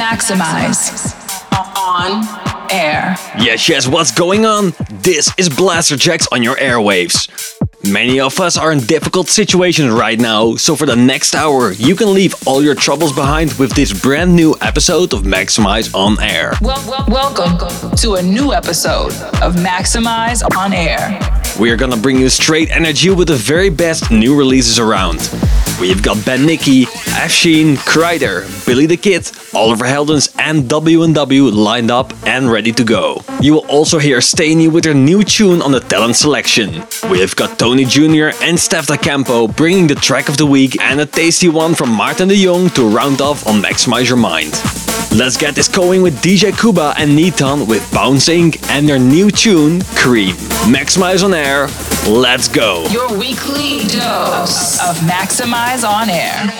Maxximize on air. Yes, yes, what's going on? This is Blasterjaxx on your airwaves. Many of us are in difficult situations right now, so for the next hour, you can leave all your troubles behind with this brand new episode of Maxximize on Air. Well, well, welcome to a new episode of Maxximize on Air. We are gonna bring you straight energy with the very best new releases around. We've got Ben Nicky, AFSHEEN, Kryder, Billy the Kit, Oliver Heldens, and W&W lined up and ready to go. You will also hear Stany with their new tune on the talent selection. We've got Tony Jr. and Steff Da Campo bringing the track of the week and a tasty one from Martin de Jong to round off on Maxximize Your Mind. Let's get this going with DJ Kuba and Neitan with Bouncing and their new tune, Cream. Maxximize on air, let's go. Your weekly dose of Maxximize on Air.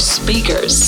Speakers.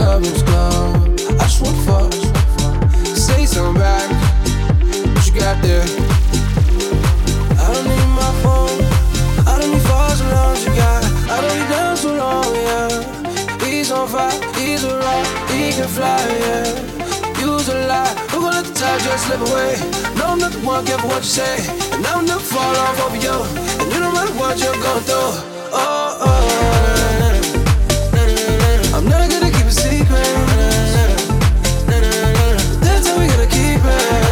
I'm in this. I just want fuck, say something. What you got there? I don't need my phone, I don't need falls as long as you got. I don't need dance so long, yeah. He's on fire, he's a rock, he can fly, yeah. Use a lie, who gon' let the time just slip away? No, I'm not the one, what you say. And I will never fall off you. And you matter what you're going through. Oh, oh. I'm gonna a secret. That's how we gotta keep it.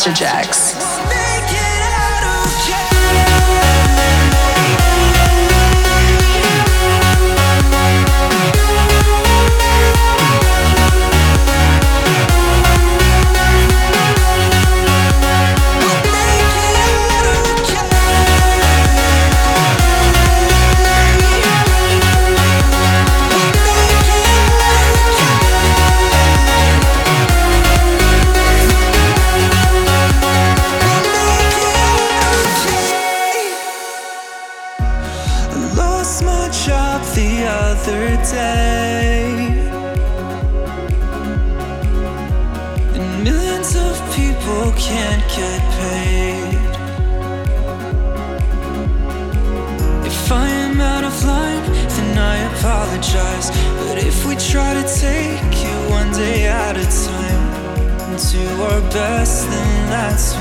Master Jacks. best, thing that's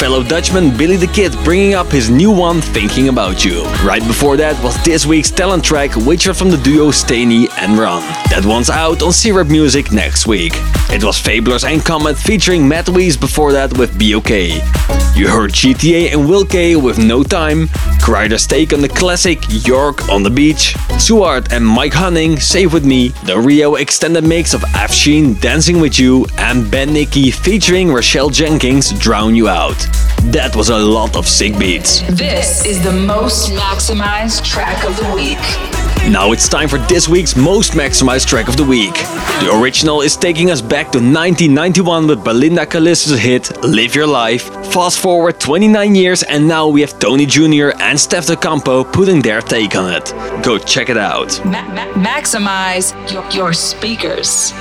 fellow Dutchman Billy the Kit bringing up his new one, Thinking About You. Right before that was this week's talent track, which are from the duo Staney and Run. That one's out on Syrup Music next week. It was Fablers and Comet featuring Matt Weiss before that with BOK. You heard GTA and Will K with No Time, Kryder's take on the classic York on the Beach, Suart and Mike Hunning, Save With Me, the Rio extended mix of AFSHEEN, Dancing With You, and Ben Nicky featuring Rochelle Jenkins, Drown You Out. That was a lot of sick beats. This is the most maximized track of the week. Now it's time for this week's most maximized track of the week. The original is taking us back to 1991 with Belinda Carlisle's hit Live Your Life. Fast forward 29 years and now we have Tony Junior and Steff Da Campo putting their take on it. Go check it out. Ma- ma- maximize your, your speakers.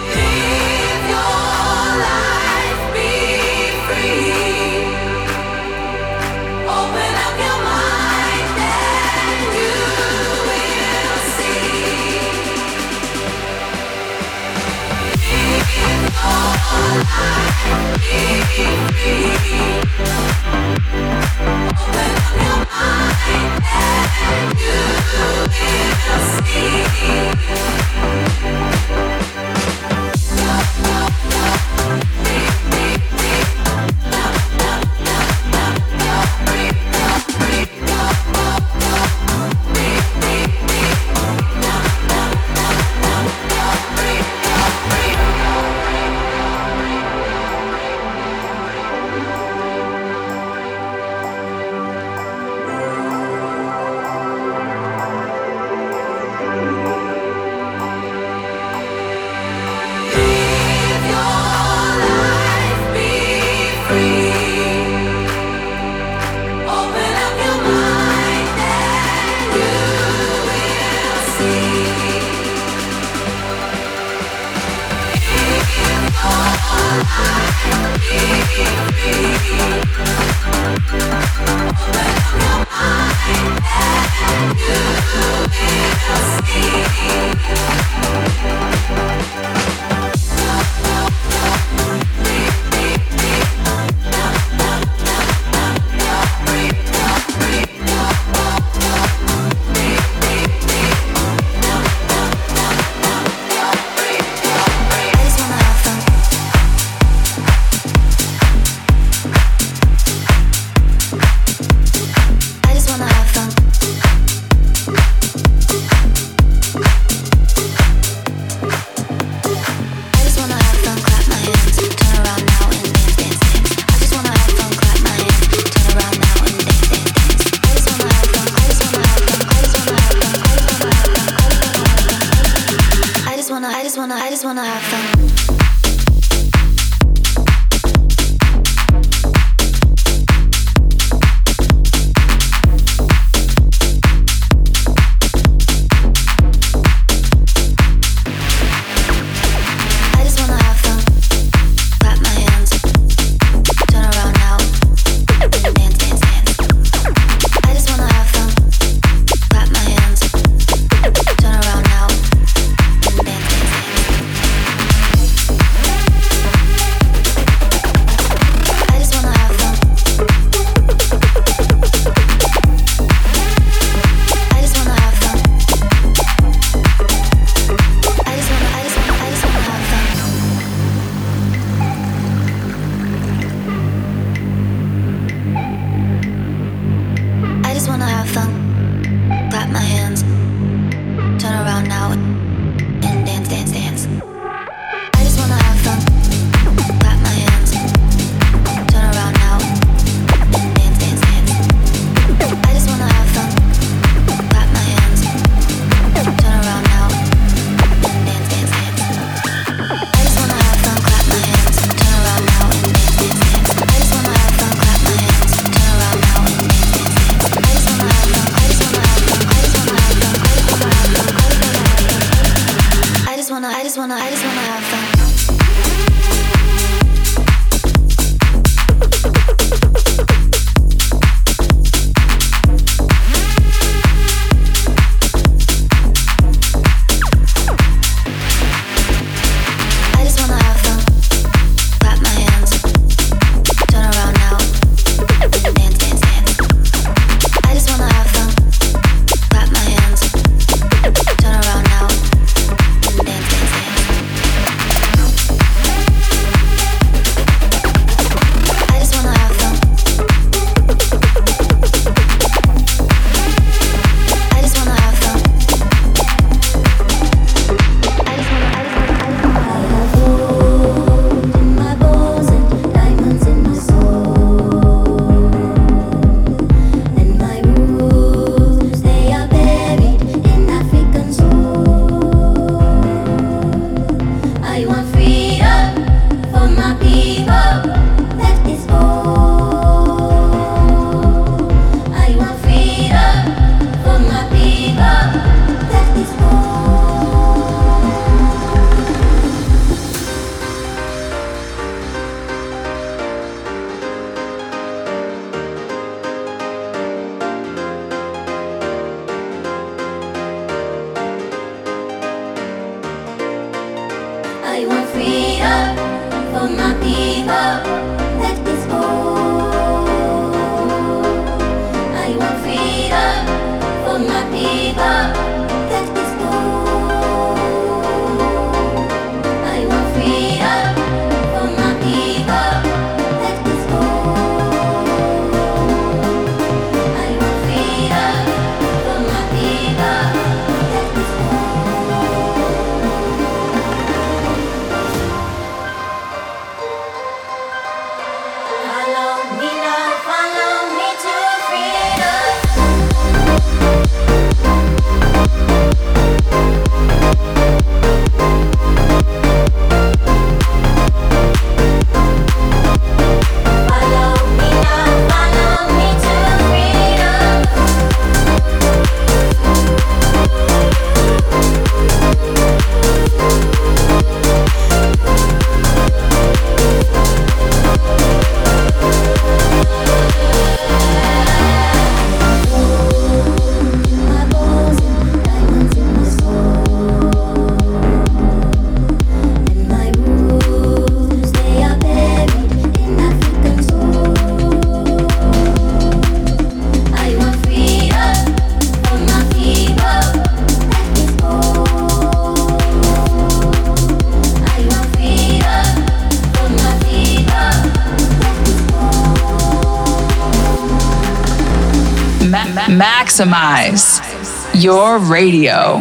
Your radio.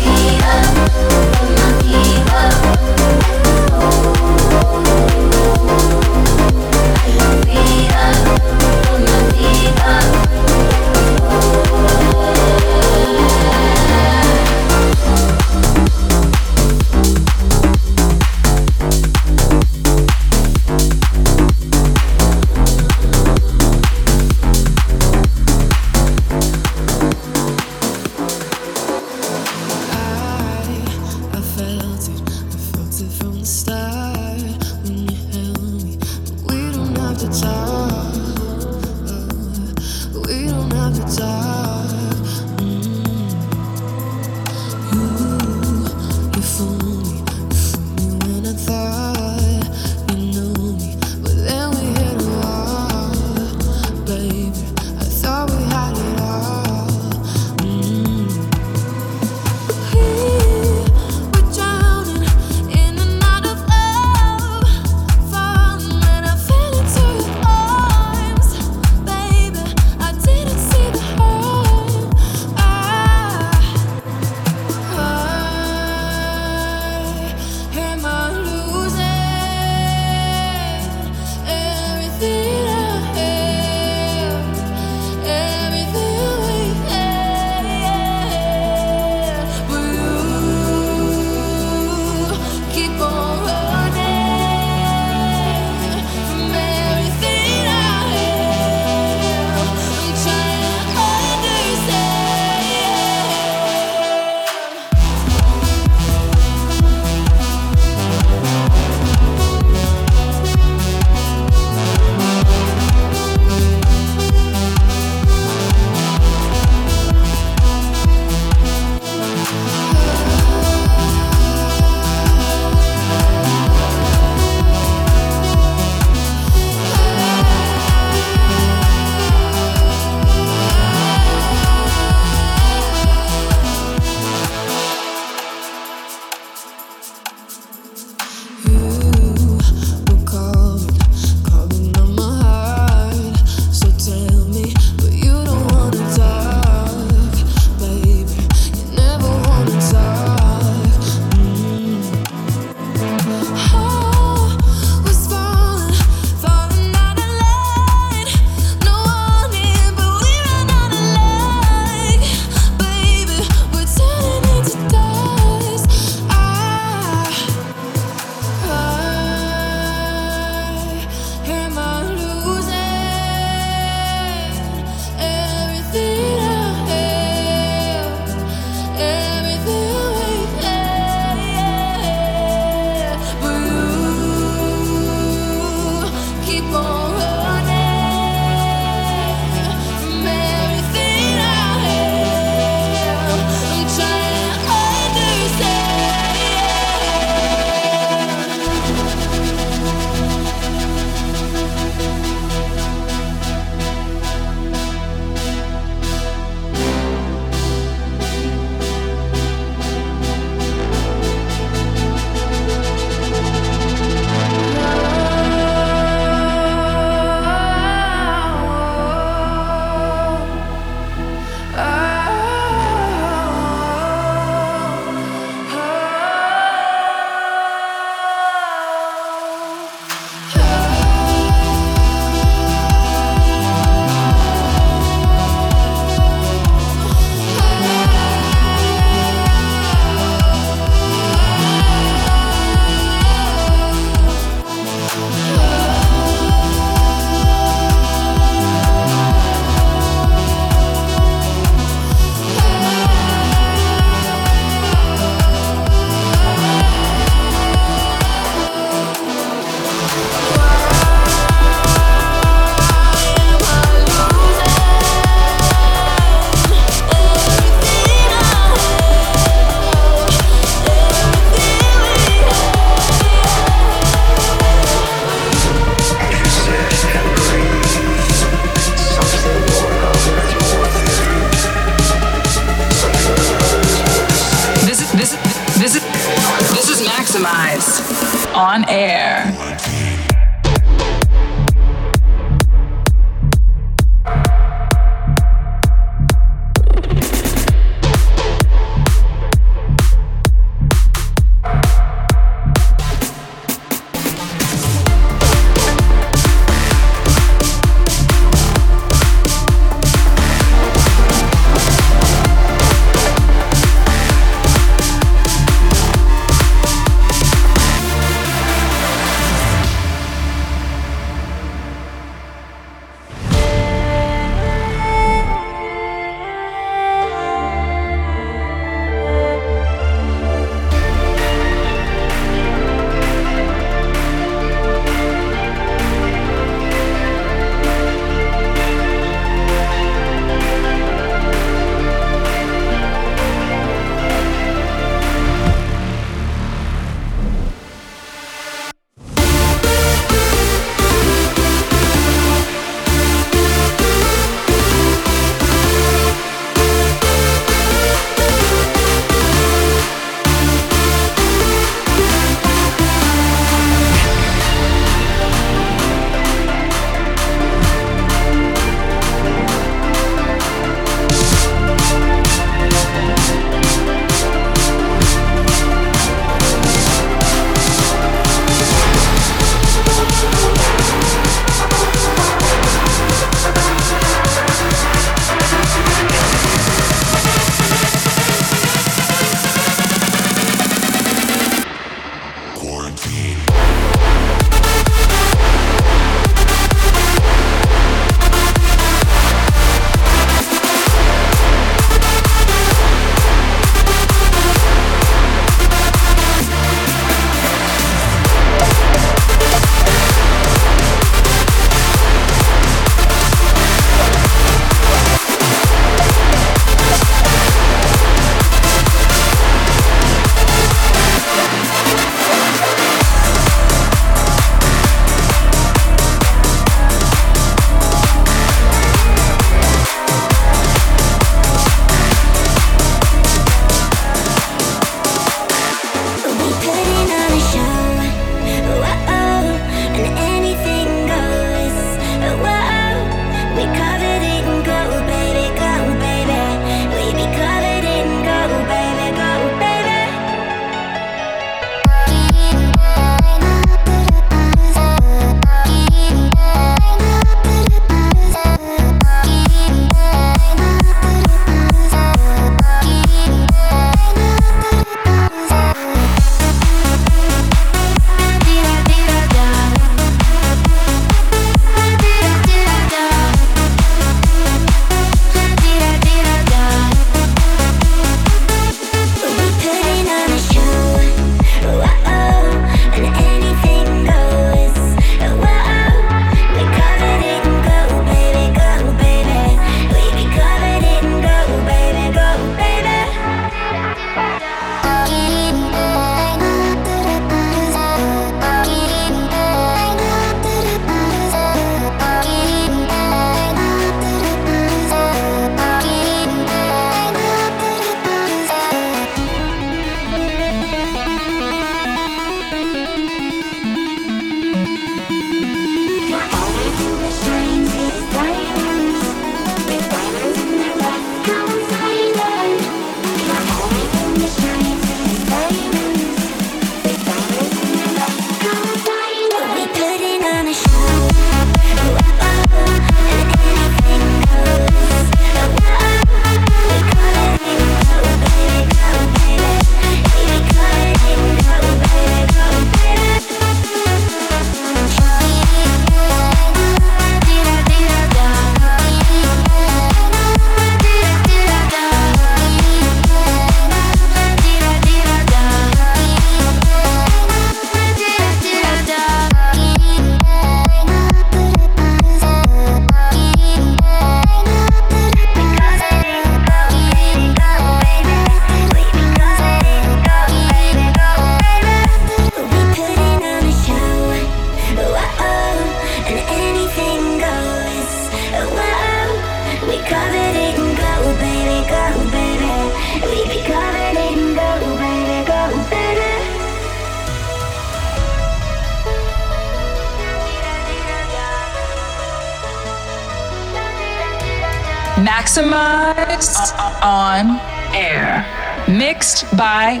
By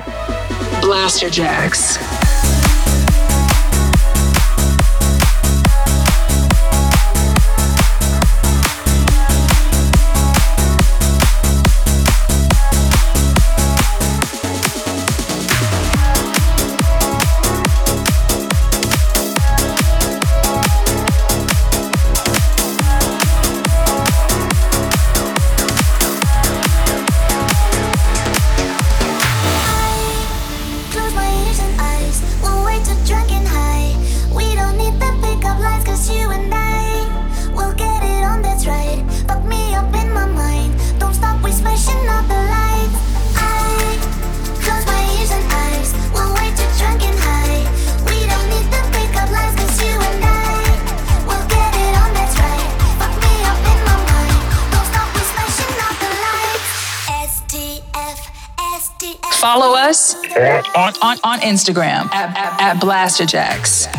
Blasterjaxx. Follow Instagram at, at, at Blasterjaxx.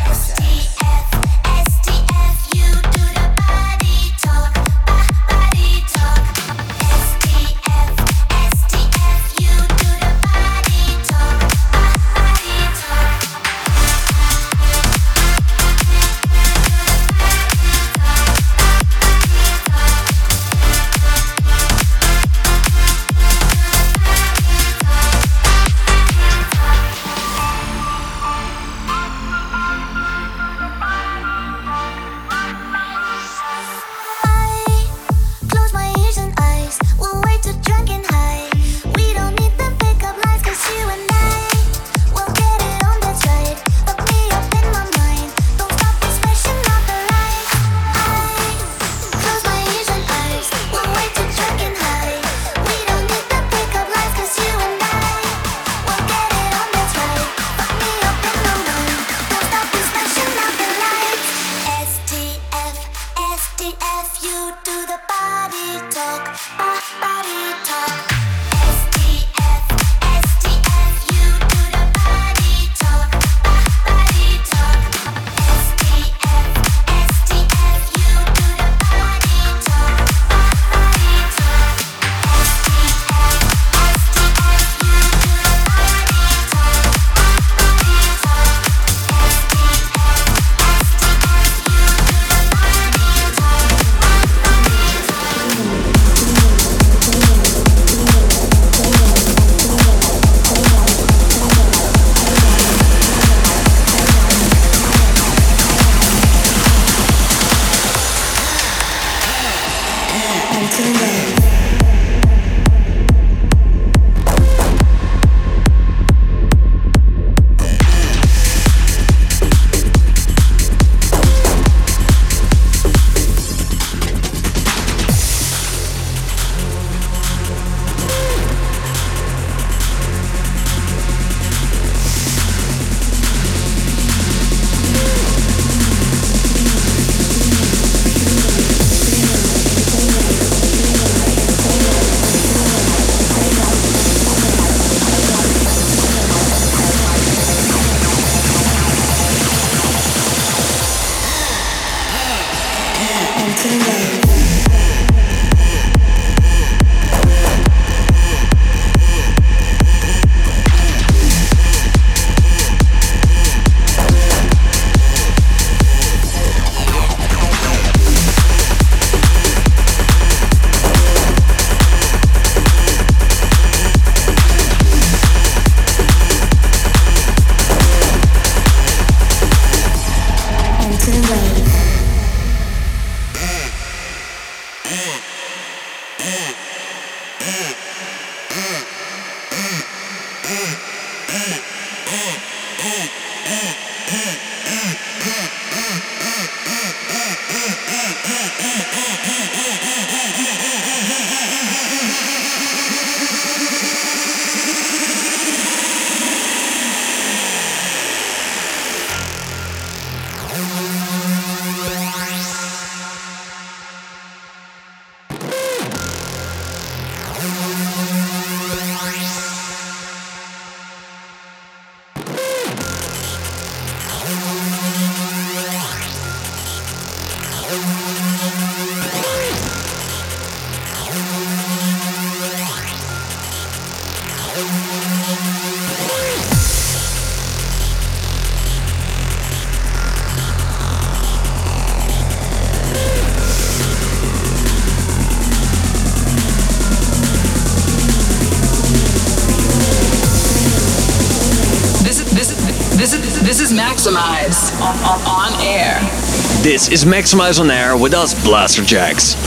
This is Maxximize on air with us, Blasterjaxx.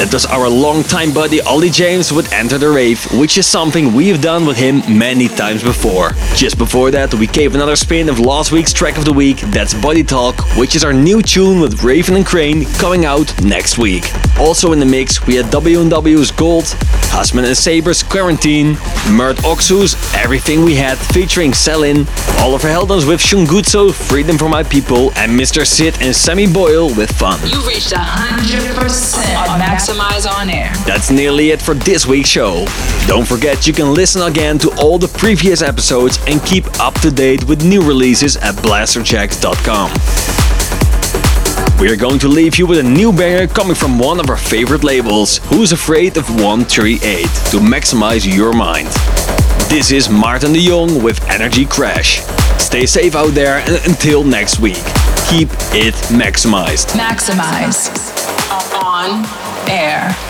That was our longtime buddy Ollie James with Enter the Rave, which is something we've done with him many times before. Just before that, we gave another spin of last week's track of the week, that's Body Talk, which is our new tune with Raven and Kreyn coming out next week. Also in the mix, we had W&W's Gold, Husman and Saber's Quarantine, Mert Oxus, Everything We Had featuring Selin, Oliver Heldens with Shungutsu, Freedom for My People, and Mr. Sid and Sammy Boyle with Fun. You reached 100% on Maxximize on Air. That's nearly it for this week's show. Don't forget you can listen again to all the previous episodes and keep up to date with new releases at blasterjaxx.com. We are going to leave you with a new banger coming from one of our favorite labels, Who's Afraid of 138, to maximize your mind. This is Martin de Jong with Energy Crash. Stay safe out there and until next week, keep it maximized. Maxximize on air.